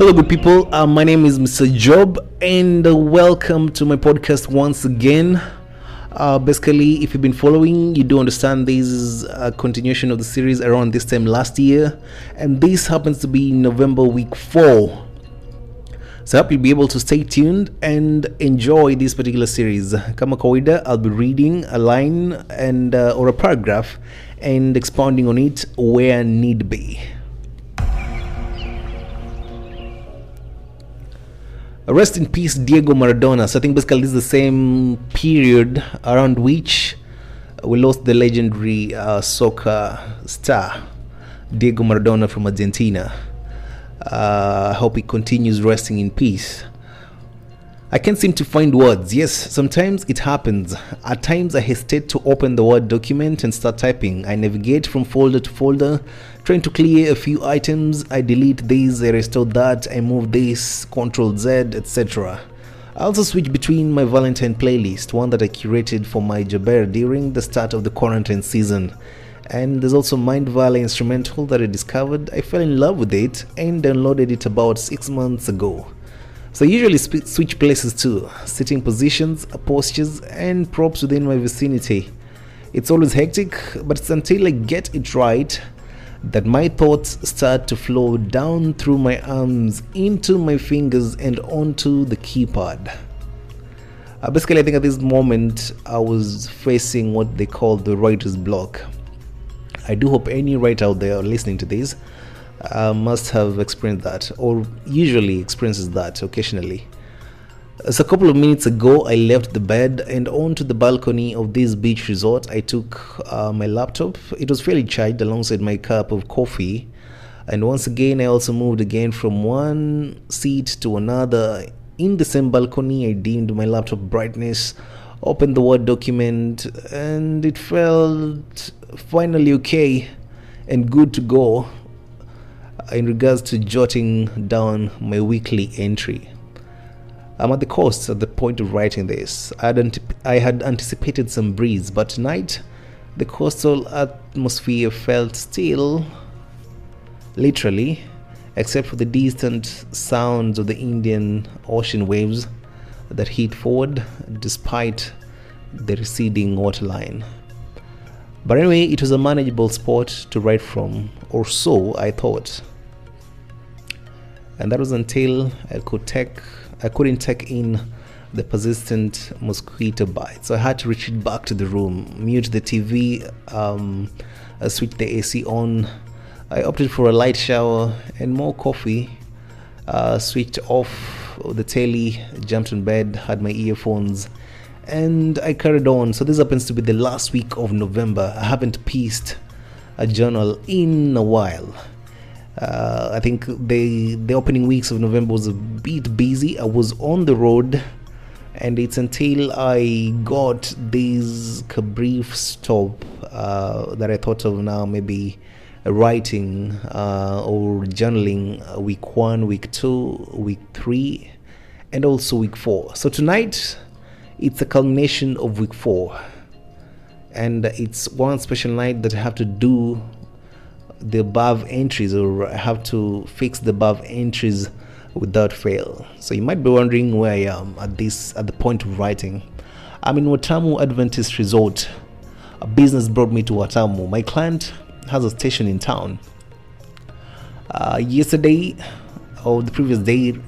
Hello, good people. Uh, my name is Mr. Job, and uh, welcome to my podcast once again. Uh, basically, if you've been following, you do understand this is a continuation of the series around this time last year, and this happens to be November week four. So I hope you'll be able to stay tuned and enjoy this particular series. Kama kawaida, I'll be reading a line and uh, or a paragraph and expounding on it where need be. Rest in peace, Diego Maradona. So I think basically this is the same period around which we lost the legendary uh, soccer star Diego Maradona from Argentina. Uh, I hope he continues resting in peace. I can't seem to find words. Yes, sometimes it happens. At times I hesitate to open the Word document and start typing. I navigate from folder to folder, trying to clear a few items. I delete this, I restore that, I move this, Control Z, etc. I also switch between my Valentine playlist, one that I curated for my Jaber during the start of the quarantine season. And there's also Mind Valley instrumental that I discovered. I fell in love with it and downloaded it about six months ago. So I usually sp- switch places too, sitting positions, postures, and props within my vicinity. It's always hectic, but it's until I get it right that my thoughts start to flow down through my arms, into my fingers, and onto the keypad. Uh, basically, I think at this moment I was facing what they call the writer's block. I do hope any writer out there listening to this uh, must have experienced that or usually experiences that occasionally. So a couple of minutes ago, I left the bed and onto the balcony of this beach resort. I took uh, my laptop. It was fairly charged alongside my cup of coffee. And once again, I also moved again from one seat to another. In the same balcony, I dimmed my laptop brightness, opened the Word document, and it felt finally okay and good to go Uh, in regards to jotting down my weekly entry. I'm at the coast at the point of writing this. I had, I had anticipated some breeze, but tonight the coastal atmosphere felt still, literally, except for the distant sounds of the Indian Ocean waves that hit forward despite the receding waterline. But anyway, it was a manageable spot to write from, or so I thought and that was until I could take I couldn't take in the persistent mosquito bite. So I had to retreat back to the room, mute the TV, um, I switched the AC on. I opted for a light shower and more coffee. Uh, switched off the telly, jumped in bed, had my earphones, and I carried on. So this happens to be the last week of November. I haven't pieced a journal in a while. Uh, I think the the opening weeks of November was a bit busy. I was on the road, and it's until I got this brief stop uh, that I thought of now maybe writing uh, or journaling week one, week two, week three, and also week four. So tonight, it's a culmination of week four, and it's one special night that I have to do the above entries or have to fix the above entries without fail. So you might be wondering where I am at this at the point of writing. I'm in Watamu Adventist Resort. A business brought me to Watamu. My client has a station in town. Uh, yesterday or the previous day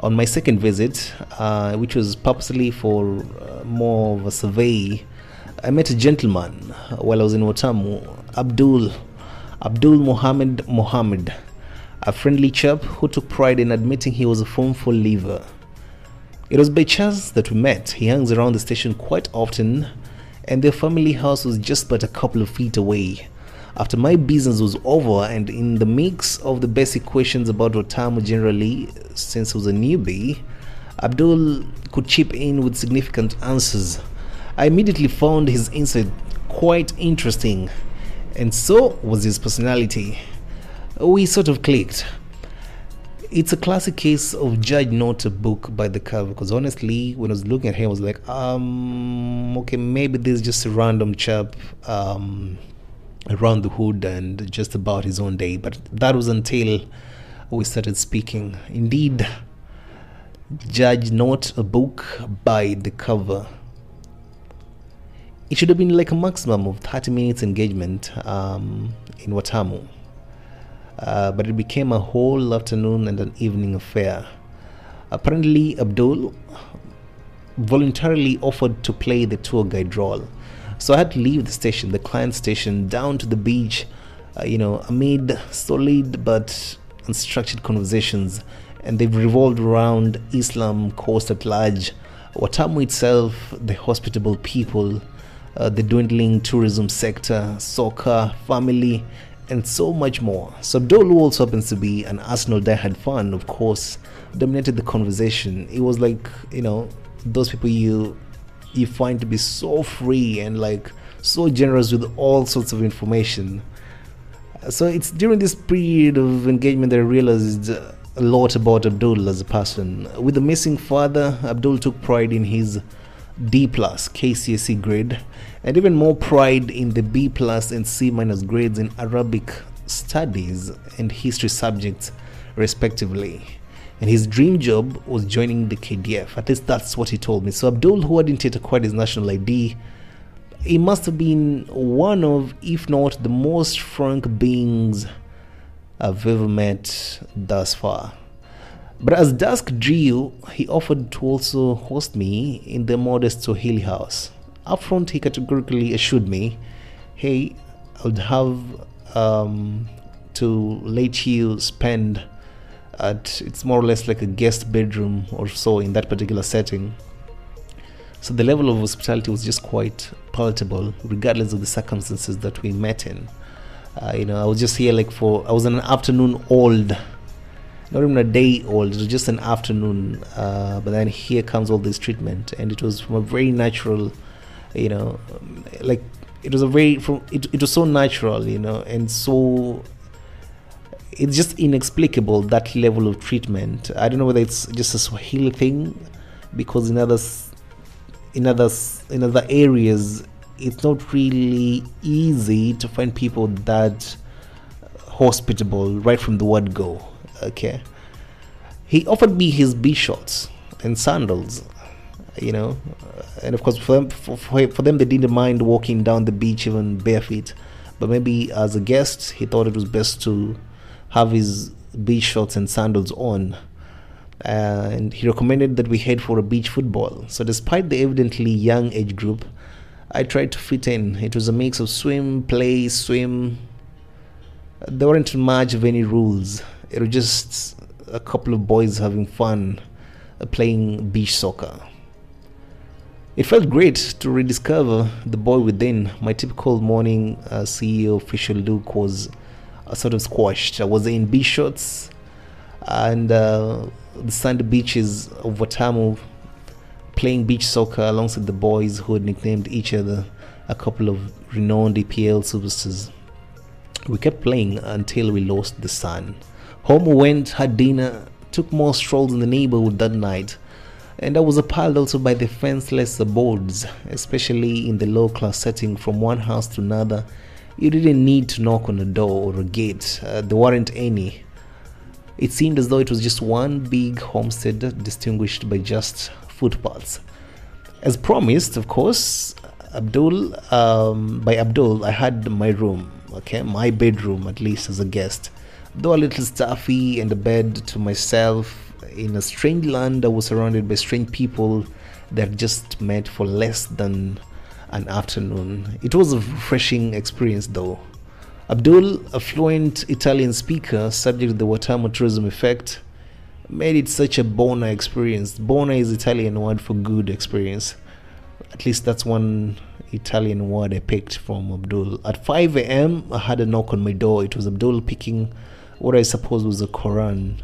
on my second visit, uh, which was purposely for uh, more of a survey, I met a gentleman while I was in Watamu, Abdul Abdul Mohammed Mohammed, a friendly chap who took pride in admitting he was a formful liver. It was by chance that we met. He hangs around the station quite often, and their family house was just but a couple of feet away. After my business was over, and in the mix of the basic questions about Watamu generally, since I was a newbie, Abdul could chip in with significant answers. I immediately found his insight quite interesting and so was his personality. We sort of clicked. It's a classic case of judge not a book by the cover because honestly, when I was looking at him, I was like, um, okay, maybe this is just a random chap um, around the hood and just about his own day. But that was until we started speaking. Indeed, judge not a book by the cover. It should have been like a maximum of 30 minutes engagement um, in Watamu. Uh, but it became a whole afternoon and an evening affair. Apparently, Abdul voluntarily offered to play the tour guide role. So I had to leave the station, the client station, down to the beach, uh, you know, amid solid but unstructured conversations, and they've revolved around Islam, coast at large, Watamu itself, the hospitable people, uh, the dwindling tourism sector, soccer, family, and so much more. So Abdul also happens to be an Arsenal diehard fan, of course, dominated the conversation. It was like, you know, those people you you find to be so free and like so generous with all sorts of information. So it's during this period of engagement that I realized a lot about Abdul as a person. With the missing father, Abdul took pride in his D plus KCSE grade and even more pride in the B plus and C minus grades in Arabic studies and history subjects respectively. And his dream job was joining the KDF. At least that's what he told me. So Abdul, who hadn't yet acquired his national ID, he must have been one of, if not the most frank beings I've ever met thus far. But as dusk drew, he offered to also host me in the modest Swahili house. Up front, he categorically assured me, hey, I would have um, to let you spend at, it's more or less like a guest bedroom or so in that particular setting. So the level of hospitality was just quite palatable, regardless of the circumstances that we met in. Uh, you know, I was just here like for, I was an afternoon old, not even a day old, it was just an afternoon. Uh, but then here comes all this treatment, and it was from a very natural, you know, like it was a very, from, it, it was so natural, you know, and so it's just inexplicable that level of treatment. I don't know whether it's just a Swahili thing, because in others, in others, in other areas, it's not really easy to find people that hospitable right from the word go. Okay, he offered me his B shorts and sandals, you know, and of course for them, for, for them they didn't mind walking down the beach even barefoot, but maybe as a guest he thought it was best to have his beach shorts and sandals on. Uh, and he recommended that we head for a beach football. So, despite the evidently young age group, I tried to fit in. It was a mix of swim, play, swim. There weren't much of any rules. It was just a couple of boys having fun uh, playing beach soccer. It felt great to rediscover the boy within. My typical morning uh, CEO official look was uh, sort of squashed. I was in beach shorts and uh, the sandy beaches of Watamu playing beach soccer alongside the boys who had nicknamed each other a couple of renowned EPL superstars. We kept playing until we lost the sun. Home went, had dinner, took more strolls in the neighborhood that night, and I was appalled also by the fenceless abodes, especially in the low class setting from one house to another. You didn't need to knock on a door or a gate, uh, there weren't any. It seemed as though it was just one big homestead distinguished by just footpaths. As promised, of course, Abdul, um, by Abdul, I had my room, okay, my bedroom at least as a guest. Though a little stuffy and a bed to myself in a strange land, I was surrounded by strange people that just met for less than an afternoon. It was a refreshing experience though. Abdul, a fluent Italian speaker subject to the Watamu tourism effect, made it such a bona experience. Bona is Italian word for good experience. At least that's one Italian word I picked from Abdul. At 5 a.m., I had a knock on my door. It was Abdul picking what I suppose was the Quran.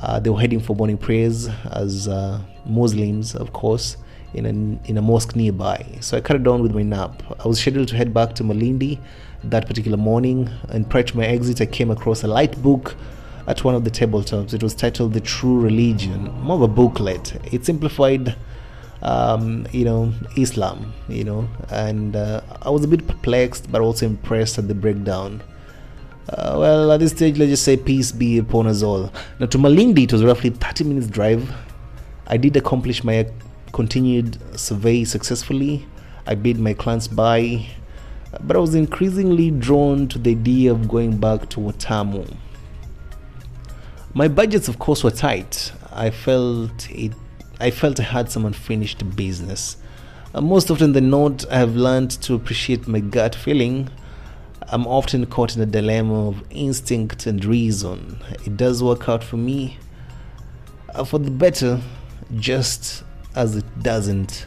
Uh, they were heading for morning prayers as uh, Muslims, of course, in a, in a mosque nearby. So I cut it down with my nap. I was scheduled to head back to Malindi that particular morning, and prior to my exit, I came across a light book at one of the tabletops. It was titled The True Religion, more of a booklet. It simplified, um, you know, Islam, you know, and uh, I was a bit perplexed but also impressed at the breakdown. Uh, well, at this stage, let's just say peace be upon us all. Now, to Malindi, it was roughly 30 minutes drive. I did accomplish my continued survey successfully. I bid my clients bye, but I was increasingly drawn to the idea of going back to Watamu. My budgets, of course, were tight. I felt it. I felt I had some unfinished business. Uh, most often than not, I have learned to appreciate my gut feeling. I'm often caught in a dilemma of instinct and reason. It does work out for me uh, for the better, just as it doesn't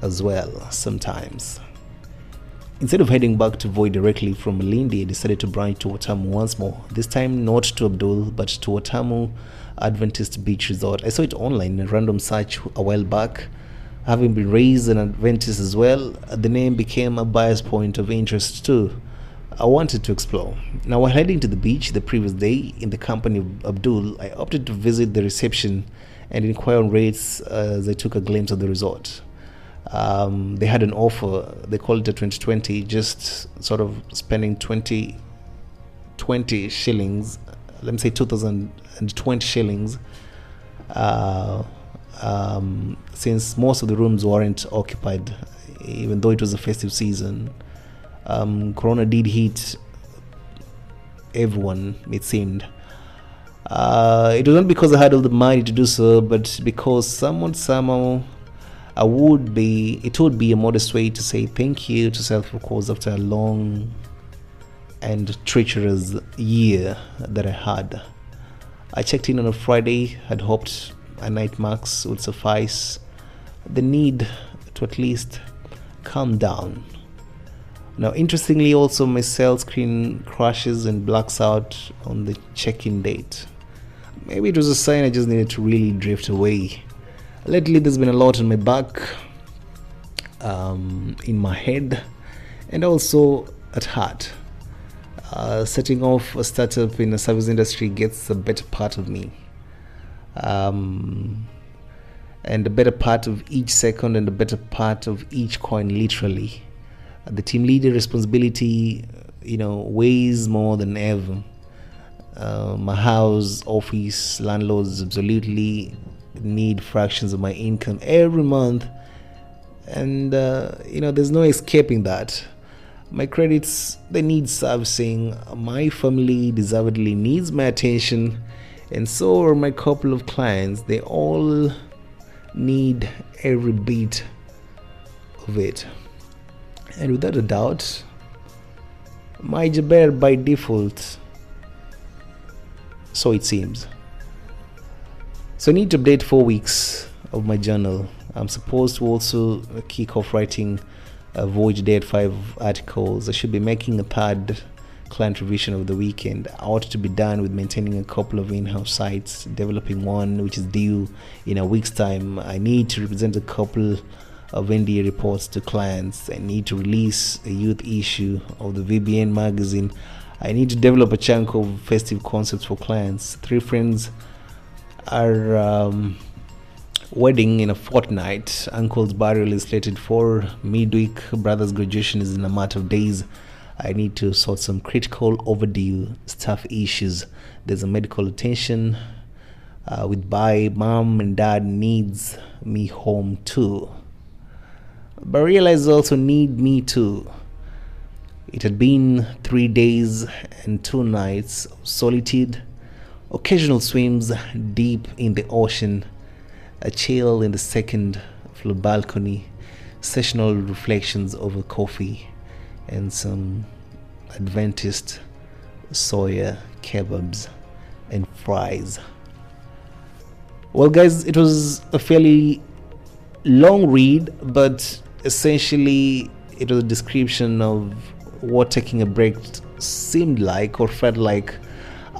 as well sometimes. Instead of heading back to Voi directly from Malindi, I decided to branch to Watamu once more. This time not to Abdul, but to Watamu Adventist Beach Resort. I saw it online in a random search a while back. Having been raised an Adventist as well, the name became a bias point of interest too. I wanted to explore. Now, while heading to the beach the previous day in the company of Abdul, I opted to visit the reception and inquire on rates as I took a glimpse of the resort. Um, they had an offer. They called it a 2020 just sort of spending 20 20 shillings let me say 2020 shillings uh, um, since most of the rooms weren't occupied even though it was a festive season um, corona did hit everyone it seemed uh, it wasn't because I had all the money to do so, but because someone somehow I would be it would be a modest way to say thank you to self of course after a long and treacherous year that I had. I checked in on a Friday, had hoped a night max would suffice. The need to at least calm down. Now, interestingly, also my cell screen crashes and blacks out on the check in date. Maybe it was a sign I just needed to really drift away. Lately there's been a lot on my back um, in my head and also at heart. Uh, setting off a startup in the service industry gets the better part of me. Um, and the better part of each second and the better part of each coin literally the team leader responsibility you know weighs more than ever. Uh, my house office landlords absolutely need fractions of my income every month. And uh, you know there's no escaping that. My credits they need servicing. My family deservedly needs my attention. And so are my couple of clients. They all need every bit of it and without a doubt my jaber by default so it seems so I need to update four weeks of my journal. I'm supposed to also kick off writing a Voyage Date 5 articles. I should be making a third client revision of the weekend. I ought to be done with maintaining a couple of in-house sites, developing one which is due in a week's time. I need to represent a couple of NDA reports to clients. I need to release a youth issue of the VBN magazine. I need to develop a chunk of festive concepts for clients. Three friends are um, wedding in a fortnight. Uncle's burial is slated for midweek. Brother's graduation is in a matter of days. I need to sort some critical overdue staff issues. There's a medical attention uh, with by mom and dad needs me home too. But I realize also need me too. It had been three days and two nights of solitude occasional swims deep in the ocean, a chill in the second floor balcony, sessional reflections over coffee, and some Adventist soya kebabs and fries. Well, guys, it was a fairly long read, but essentially it was a description of what taking a break seemed like or felt like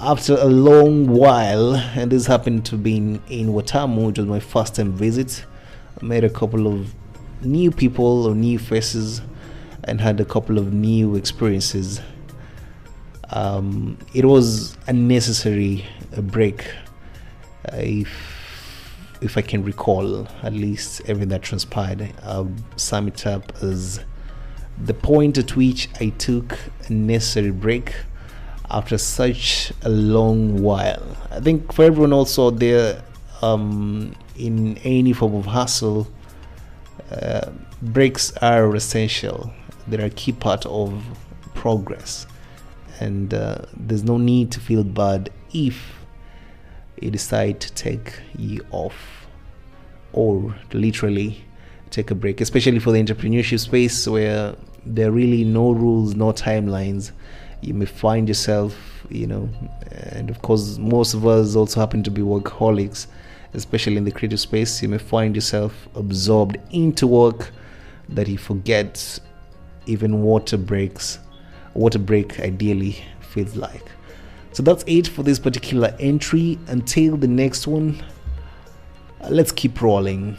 after a long while, and this happened to be in, in Watamu, which was my first time visit. I met a couple of new people or new faces and had a couple of new experiences. Um, it was a necessary break, uh, if if I can recall at least everything that transpired. I'll sum it up as the point at which I took a necessary break after such a long while. I think for everyone also there um, in any form of hustle, uh, breaks are essential. They're a key part of progress, and uh, there's no need to feel bad if you decide to take you off or literally take a break, especially for the entrepreneurship space where there are really no rules, no timelines. You may find yourself, you know, and of course, most of us also happen to be workaholics, especially in the creative space. You may find yourself absorbed into work that you forget even water breaks, water break ideally feels like. So that's it for this particular entry. Until the next one, let's keep rolling.